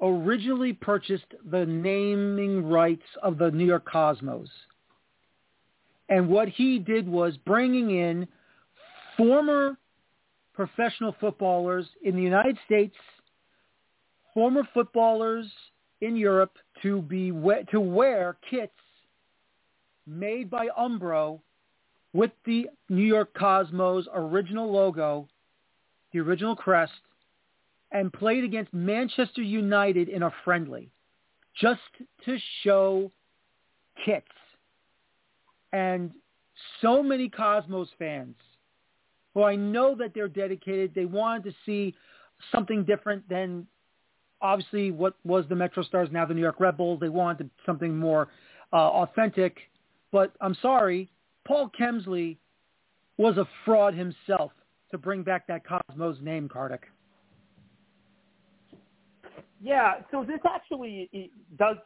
originally purchased the naming rights of the New York Cosmos. And what he did was bringing in former professional footballers in the United States former footballers in Europe to be to wear kits made by Umbro with the New York Cosmos original logo, the original crest, and played against Manchester United in a friendly, just to show kits. And so many Cosmos fans, who I know that they're dedicated, they wanted to see something different than obviously what was the Metro Stars, now the New York Red Bulls. They wanted something more uh, authentic. But I'm sorry, Paul Kemsley was a fraud himself to bring back that Cosmos name, Kartik. Yeah, so this actually does.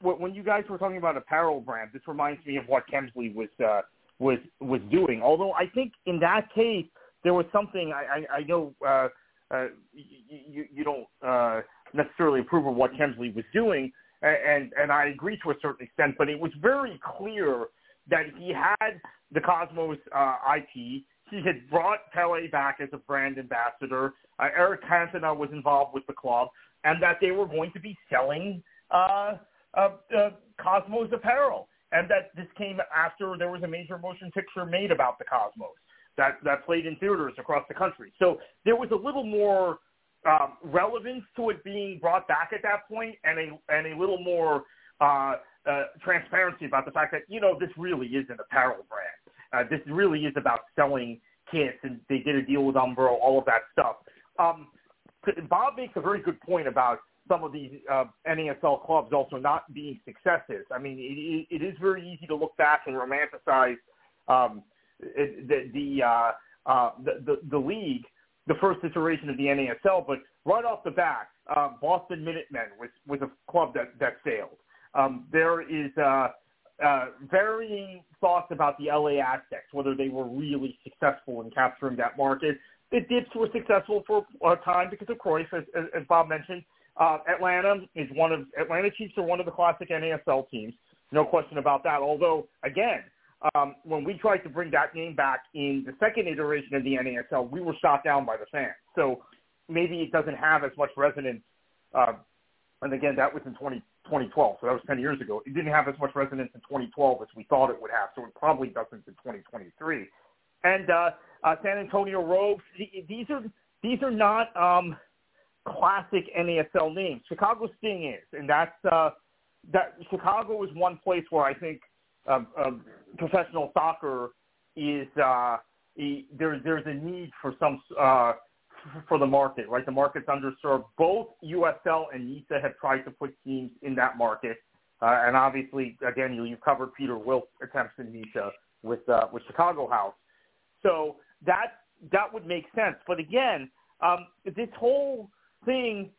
When you guys were talking about apparel brand, this reminds me of what Kemsley was uh, was was doing. Although I think in that case there was something I, I, I know uh, uh, you, you don't uh, necessarily approve of what Kemsley was doing, and and I agree to a certain extent, but it was very clear that he had the Cosmos uh, IP. He had brought Pele back as a brand ambassador. Uh, Eric Cantona was involved with the club, and that they were going to be selling uh, uh, uh, Cosmos apparel, and that this came after there was a major motion picture made about the Cosmos that that played in theaters across the country. So there was a little more um, relevance to it being brought back at that point, and a and a little more uh, uh, transparency about the fact that you know this really is an apparel brand. Uh, this really is about selling kits and they did a deal with Umbro, all of that stuff. Um, Bob makes a very good point about some of these uh, NASL clubs also not being successes. I mean, it, it is very easy to look back and romanticize um, the the, uh, uh, the the the league, the first iteration of the NASL, but right off the bat, uh, Boston Minutemen was was a club that that failed. Um, there is uh, uh, varying thoughts about the LA Aztecs, whether they were really successful in capturing that market. The Dips were successful for a time because of Cruyff, as, as Bob mentioned. Uh, Atlanta is one of Atlanta Chiefs are one of the classic NASL teams, no question about that. Although, again, um, when we tried to bring that name back in the second iteration of the NASL, we were shot down by the fans. So maybe it doesn't have as much resonance. Uh, and again, that was in 20, 2012, so that was 10 years ago. It didn't have as much resonance in 2012 as we thought it would have, so it probably doesn't in 2023. And uh, uh, San Antonio Rogues, these are these are not um, classic NASL names. Chicago Sting is, and that's uh, that. Chicago is one place where I think professional soccer is uh, there. There's a need for some uh, for the market, right? The market's underserved. Both USL and NISA have tried to put teams in that market, uh, and obviously, again, you, you covered Peter Wilk's attempts in NISA with uh, with Chicago House. So that that would make sense. But again, um, this whole thing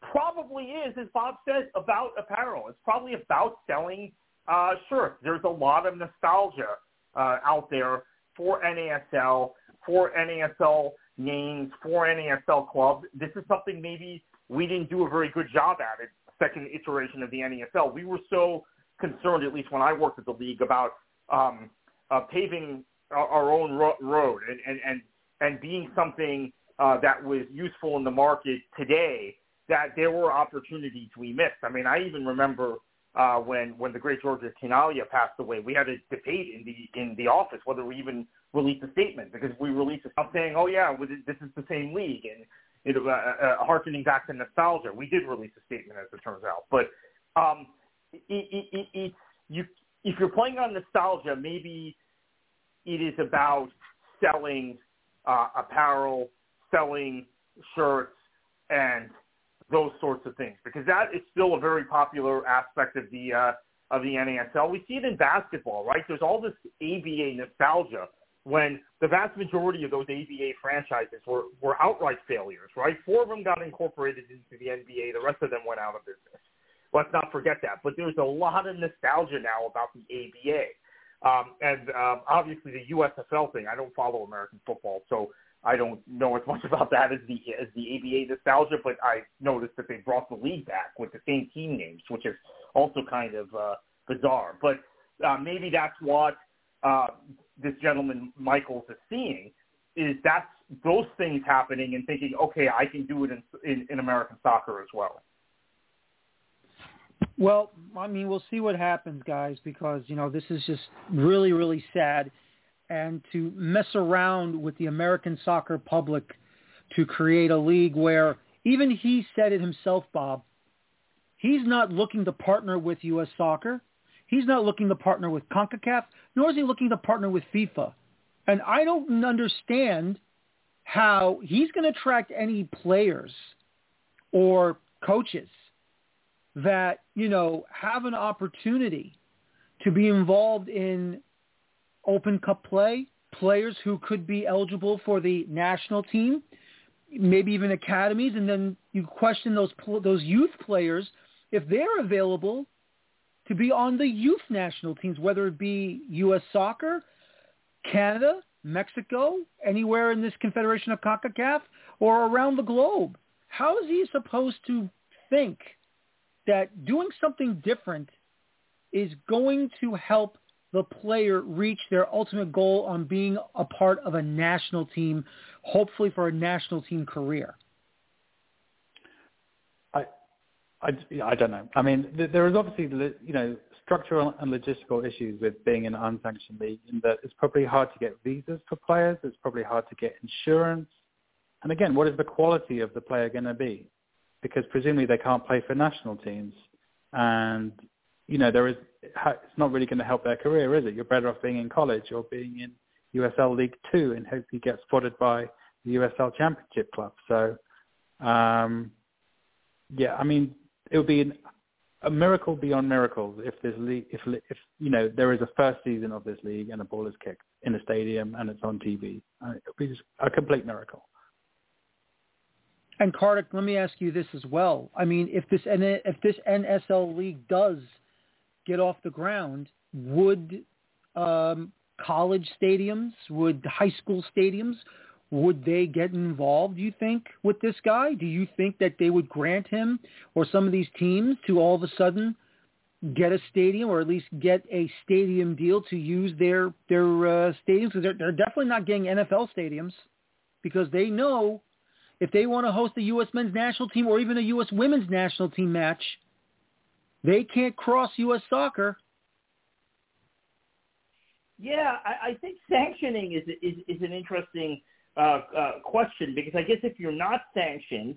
probably is, as Bob said, about apparel. It's probably about selling uh, shirts. There's a lot of nostalgia uh, out there for NASL, for NASL names, for NASL clubs. This is something maybe we didn't do a very good job at it, second iteration of the NASL. We were so concerned, at least when I worked at the league, about um, uh, paving our, own ro- road and, and, and, and being something uh, that was useful in the market today, that there were opportunities we missed. I mean, I even remember uh, when when the great George Chinaglia passed away, we had a debate in the in the office whether we even release a statement because we released a saying, "Oh yeah, this is the same league," and you know, uh, uh, harkening back to nostalgia. We did release a statement, as it turns out, but um, it, it, it, it, you if you're playing on nostalgia, maybe it is about selling uh, apparel selling shirts and those sorts of things because that is still a very popular aspect of the uh, of the NASL. We see it in basketball, right? There's all this ABA nostalgia when the vast majority of those ABA franchises were, were outright failures, right? Four of them got incorporated into the NBA. The rest of them went out of business. Let's not forget that. But there's a lot of nostalgia now about the ABA. Um, and um, obviously the USFL thing, I don't follow American football, so I don't know as much about that as the as the ABA nostalgia, but I noticed that they brought the league back with the same team names, which is also kind of uh, bizarre. But uh, maybe that's what uh, this gentleman Michaels is seeing is that's those things happening and thinking, okay, I can do it in, in, in American soccer as well. Well, I mean, we'll see what happens, guys, because you know this is just really, really sad and to mess around with the American soccer public to create a league where even he said it himself, Bob, he's not looking to partner with U.S. soccer. He's not looking to partner with CONCACAF, nor is he looking to partner with FIFA. And I don't understand how he's going to attract any players or coaches that, you know, have an opportunity to be involved in Open Cup play, players who could be eligible for the national team, maybe even academies, and then you question those those youth players if they're available to be on the youth national teams, whether it be U.S. Soccer, Canada, Mexico, anywhere in this Confederation of CONCACAF, or around the globe. How is he supposed to think that doing something different is going to help the player reach their ultimate goal on being a part of a national team, hopefully for a national team career? I, I, I don't know. I mean, there is obviously, you know, structural and logistical issues with being in an unsanctioned league in that it's probably hard to get visas for players. It's probably hard to get insurance. And again, what is the quality of the player going to be? Because presumably they can't play for national teams. And you know, there is it's not really going to help their career, is it? You're better off being in college or being in USL League Two and hope you get spotted by the USL Championship club. So, um, yeah, I mean, it would be an, a miracle beyond miracles if this league, if if you know there is a first season of this league and a ball is kicked in a stadium and it's on TV. Uh, it would be a complete miracle. And Kartik, let me ask you this as well. I mean, if this if this NSL league does get off the ground, would um, college stadiums, would high school stadiums, would they get involved, you think, with this guy? Do you think that they would grant him or some of these teams to all of a sudden get a stadium or at least get a stadium deal to use their their uh, stadiums? Because they're, they're definitely not getting NFL stadiums because they know if they want to host a U.S. men's national team or even a U.S. women's national team match, they can't cross U.S. soccer. Yeah, I, I think sanctioning is is, is an interesting uh, uh, question because I guess if you're not sanctioned,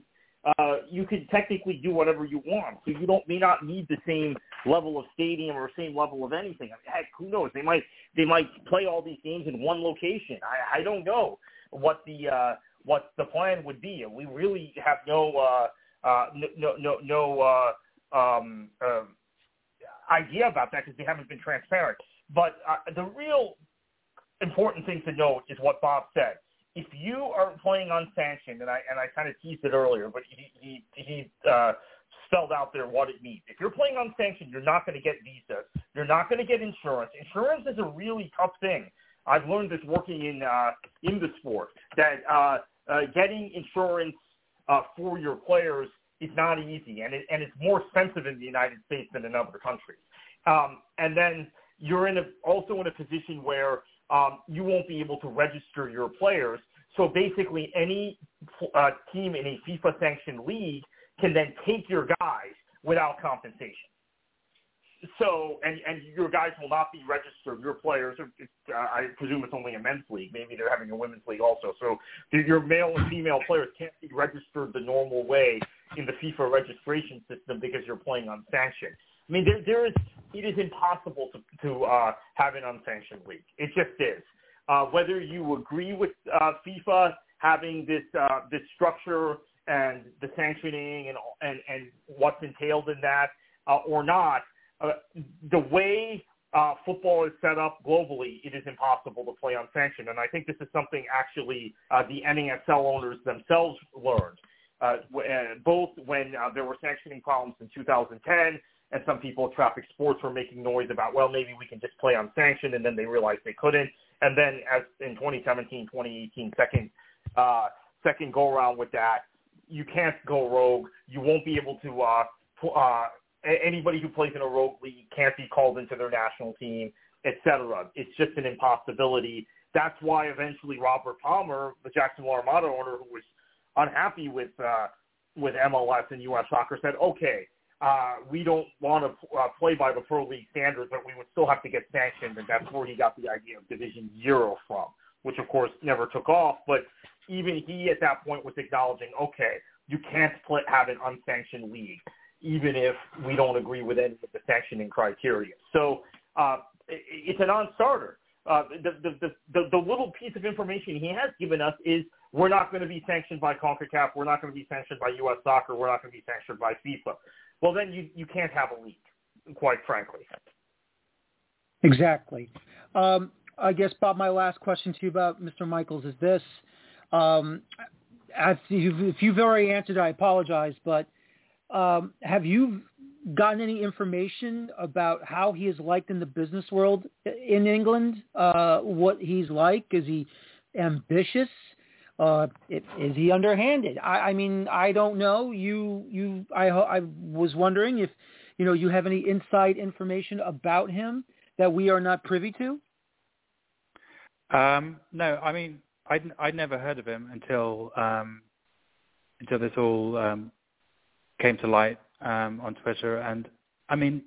uh, you can technically do whatever you want. So you don't may not need the same level of stadium or same level of anything. I mean, heck, who knows? They might they might play all these games in one location. I, I don't know what the uh, what the plan would be. We really have no uh, uh, no no no uh, um, uh, idea about that because they haven't been transparent. But uh, the real important thing to note is what Bob said. If you are playing unsanctioned, and I and I kind of teased it earlier, but he he he uh, spelled out there what it means. If you're playing unsanctioned, you're not going to get visas. You're not going to get insurance. Insurance is a really tough thing. I've learned this working in uh, in the sport that uh, uh, getting insurance uh, for your players is not easy, and it, and it's more expensive in the United States than in other countries. Um, and then you're in a, also in a position where um, you won't be able to register your players. So basically, any uh, team in a FIFA-sanctioned league can then take your guys without compensation. So, and and your guys will not be registered. Your players, uh, I presume it's only a men's league. Maybe they're having a women's league also. So, your male and female players can't be registered the normal way in the FIFA registration system because you're playing unsanctioned. I mean, there there is it is impossible to to uh, have an unsanctioned league. It just is. Uh, whether you agree with uh, FIFA having this uh, this structure and the sanctioning and and and what's entailed in that uh, or not, uh, the way uh, football is set up globally, it is impossible to play unsanctioned. And I think this is something actually uh, the NASL owners themselves learned, uh, both when uh, there were sanctioning problems in 2010 and some people at Traffic Sports were making noise about, well, maybe we can just play unsanctioned, and then they realized they couldn't. And then as in 2017, 2018, second, uh, second go around with that, you can't go rogue. You won't be able to, uh, uh, anybody who plays in a rogue league can't be called into their national team, etc. It's just an impossibility. That's why eventually Robert Palmer, the Jacksonville Armada owner, who was unhappy with uh, with MLS and U.S. Soccer, said, "Okay, uh, we don't want to uh, play by the pro league standards, but we would still have to get sanctioned, and that's where he got the idea of Division Zero from, which of course never took off. But even he at that point was acknowledging, okay, you can't play, have an unsanctioned league even if we don't agree with any of the sanctioning criteria. So uh, it's a non-starter. Uh, the, the, the, the little piece of information he has given us is we're not going to be sanctioned by CONCACAF. We're not going to be sanctioned by U.S. Soccer. We're not going to be sanctioned by FIFA. Well, then you, you can't have a league, quite frankly. Exactly. Um, I guess, Bob, my last question to you about Mr. Michaels is this. Um, if you've already answered, I apologize, but – um, have you gotten any information about how he is liked in the business world in England? Uh, what he's like? Is he ambitious? Uh, is he underhanded? I, I mean, I don't know. You, you, I, I was wondering if, you know, you have any inside information about him that we are not privy to. Um, no, I mean, I'd, I'd never heard of him until um, until this all um, came to light um, on Twitter, and I mean,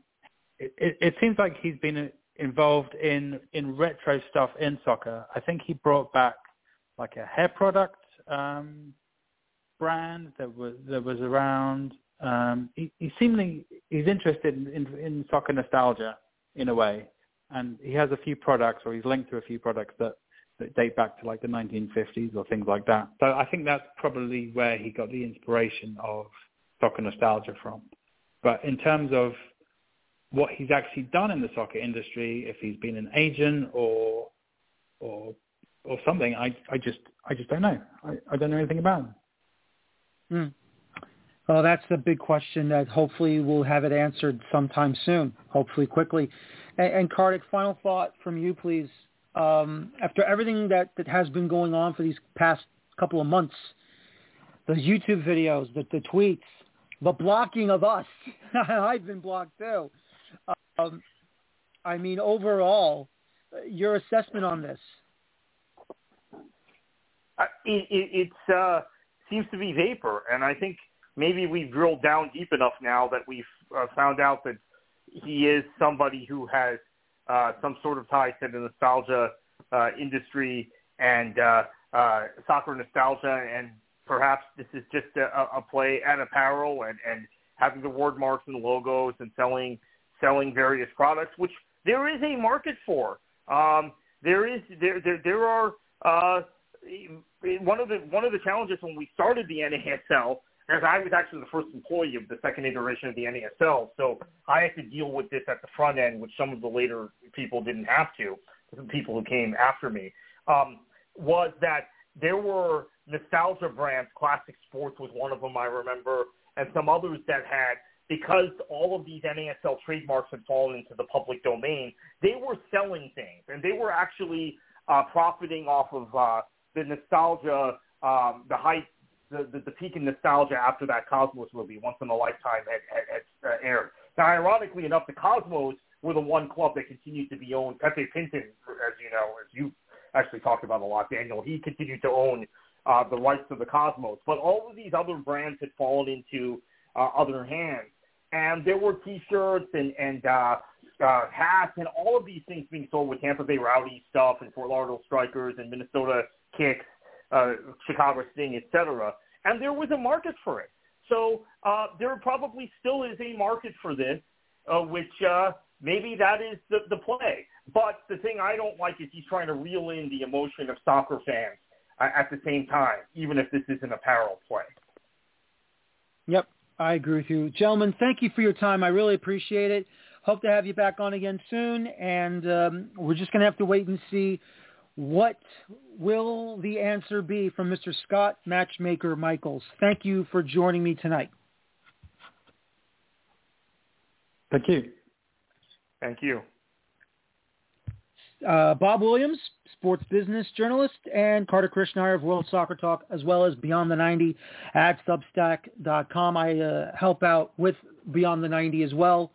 it, it, it seems like he's been involved in in retro stuff in soccer. I think he brought back like a hair product um, brand that was that was around. Um, he, he seemingly he's interested in, in, in soccer nostalgia in a way, and he has a few products, or he's linked to a few products that that date back to like the 1950s or things like that. So I think that's probably where he got the inspiration of soccer nostalgia from. But in terms of what he's actually done in the soccer industry, if he's been an agent or or or something, I I just I just don't know. I, I don't know anything about him. Hmm. Well, that's the big question that hopefully we'll have it answered sometime soon, hopefully quickly. And, and Kartik, final thought from you, please. Um, after everything that, that has been going on for these past couple of months, the YouTube videos, the, the tweets, the blocking of us, I've been blocked too. Um, I mean, overall, your assessment on this? Uh, it, it it's, uh, seems to be vapor, and I think maybe we've drilled down deep enough now that we've uh, found out that he is somebody who has uh, some sort of tie to the nostalgia uh, industry and uh, uh, soccer nostalgia, and perhaps this is just a, a play at apparel and, and having the word marks and logos and selling selling various products, which there is a market for. Um, there is there there there are uh, one of the one of the challenges when we started the NASL, as I was actually the first employee of the second iteration of the NASL, so I had to deal with this at the front end, which some of the later people didn't have to, the people who came after me, um, was that there were nostalgia brands. Classic Sports was one of them, I remember, and some others that had because all of these NASL trademarks had fallen into the public domain, they were selling things and they were actually uh, profiting off of uh, the nostalgia, um, the height, the, the, the peak in nostalgia after that Cosmos movie, Once in a Lifetime, had, had, had uh, aired. Now, ironically enough, the Cosmos were the one club that continued to be owned. Pepe Pinton, as you know, as you actually talked about a lot, Daniel, he continued to own uh, the rights to the Cosmos. But all of these other brands had fallen into uh, other hands. And there were T-shirts and, and uh, uh, hats and all of these things being sold with Tampa Bay Rowdy stuff and Fort Lauderdale Strikers and Minnesota Kicks, uh, Chicago Sting, etc. And there was a market for it. So uh, there probably still is a market for this, uh, which uh, maybe that is the, the play. But the thing I don't like is he's trying to reel in the emotion of soccer fans at the same time, even if this is an apparel play. Yep, I agree with you. Gentlemen, thank you for your time. I really appreciate it. Hope to have you back on again soon. And um, we're just going to have to wait and see what will the answer be from Mr. Scott Matchmaker Michaels. Thank you for joining me tonight. Thank you. Thank you. Uh, Bob Williams, sports business journalist, and Kartik Krishnaiyer of World Soccer Talk, as well as Beyond the 90 at Substack.com. I uh, help out with Beyond the 90 as well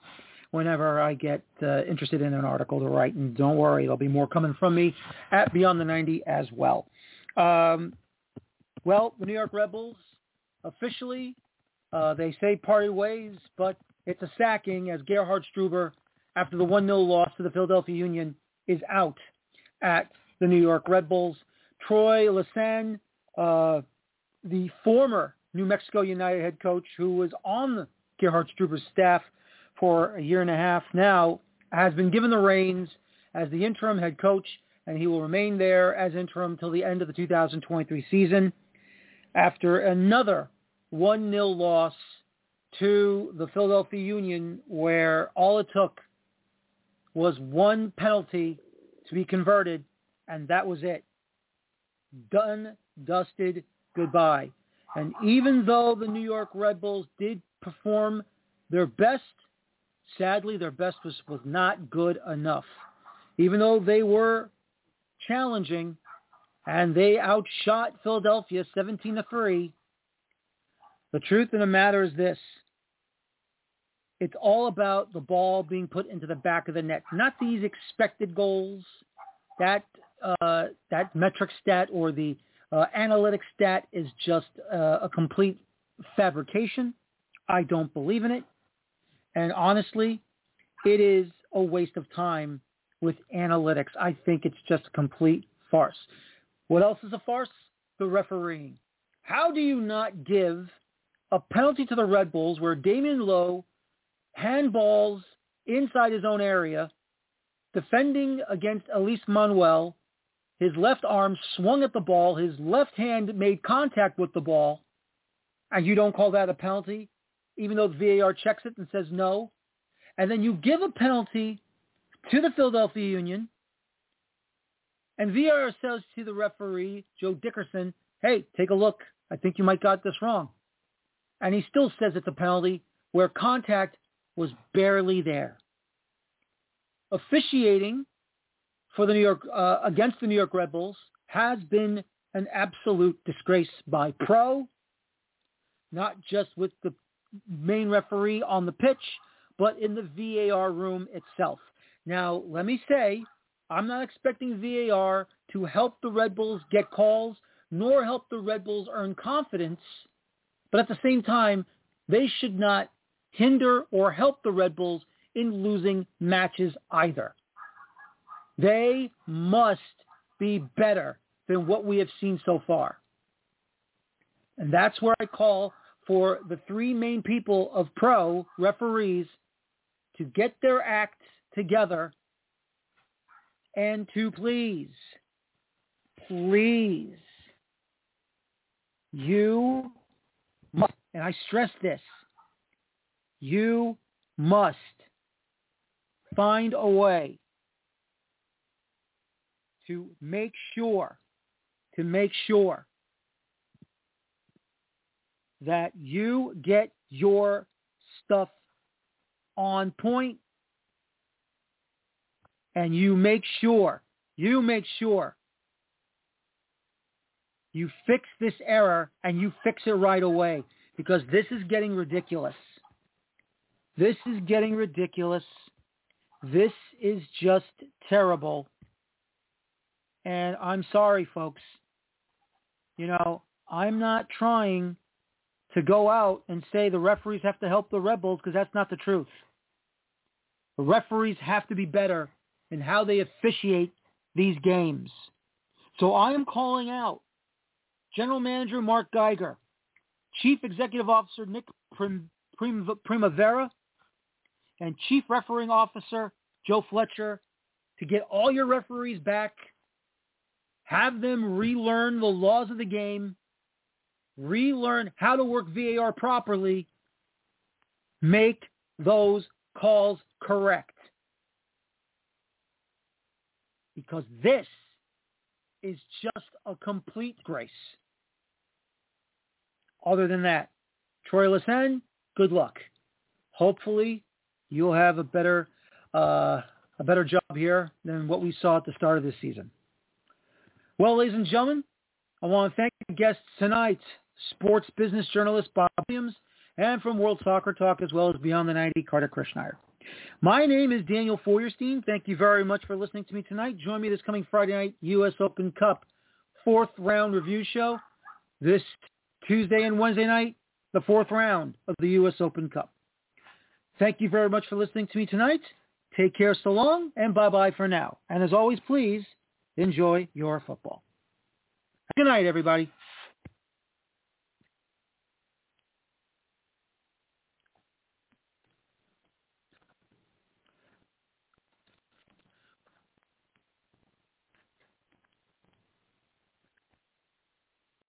whenever I get uh, interested in an article to write. And don't worry, there'll be more coming from me at Beyond the 90 as well. Um, well, the New York Red Bulls officially, uh, they say party ways, but it's a sacking as Gerhard Struber, after the 1-0 loss to the Philadelphia Union, is out at the New York Red Bulls. Troy Lesesne, uh, the former New Mexico United head coach who was on Gerhard Struber's staff for a year and a half now, has been given the reins as the interim head coach, and he will remain there as interim till the end of the 2023 season after another 1-0 loss to the Philadelphia Union where all it took was one penalty to be converted, and that was it. Done, dusted, goodbye. And even though the New York Red Bulls did perform their best, sadly, their best was, was not good enough. Even though they were challenging and they outshot Philadelphia 17 to 3, the truth of the matter is this. It's all about the ball being put into the back of the net, not these expected goals, that uh, that metric stat or the uh, analytic stat is just uh, a complete fabrication. I don't believe in it. And honestly, it is a waste of time with analytics. I think it's just a complete farce. What else is a farce? The refereeing. How do you not give a penalty to the Red Bulls where Damion Lowe handballs inside his own area, defending against Elias Manoel, his left arm swung at the ball, his left hand made contact with the ball, and you don't call that a penalty, even though the VAR checks it and says no, and then you give a penalty to the Philadelphia Union, and VAR says to the referee, Joe Dickerson, hey, take a look. I think you might got this wrong. And he still says it's a penalty where contact was barely there. Officiating for the New York uh, against the New York Red Bulls has been an absolute disgrace by pro, not just with the main referee on the pitch, but in the VAR room itself. Now, let me say, I'm not expecting VAR to help the Red Bulls get calls, nor help the Red Bulls earn confidence, but at the same time, they should not hinder or help the Red Bulls in losing matches either. They must be better than what we have seen so far. And that's where I call for the three main people of pro referees to get their acts together and to please, please, you must, and I stress this, you must find a way to make sure, to make sure that you get your stuff on point and you make sure, you make sure you fix this error and you fix it right away because this is getting ridiculous. This is getting ridiculous. This is just terrible. And I'm sorry, folks. You know, I'm not trying to go out and say the referees have to help the Red Bulls because that's not the truth. The referees have to be better in how they officiate these games. So I am calling out General Manager Mark Geiger, Chief Executive Officer Nick Prim- Prim- Primavera, and Chief Refereeing Officer Joe Fletcher to get all your referees back, have them relearn the laws of the game, relearn how to work VAR properly, make those calls correct. Because this is just a complete grace. Other than that, Troy Lesesne, good luck. Hopefully, you'll have a better uh, a better job here than what we saw at the start of this season. Well, ladies and gentlemen, I want to thank the guests tonight, sports business journalist Bob Williams, and from World Soccer Talk as well as Beyond the 90, Kartik Krishnaiyer. My name is Daniel Feuerstein. Thank you very much for listening to me tonight. Join me this coming Friday night, U.S. Open Cup fourth round review show. This Tuesday and Wednesday night, the fourth round of the U.S. Open Cup. Thank you very much for listening to me tonight. Take care so long, and bye-bye for now. And as always, please enjoy your football. Good night, everybody.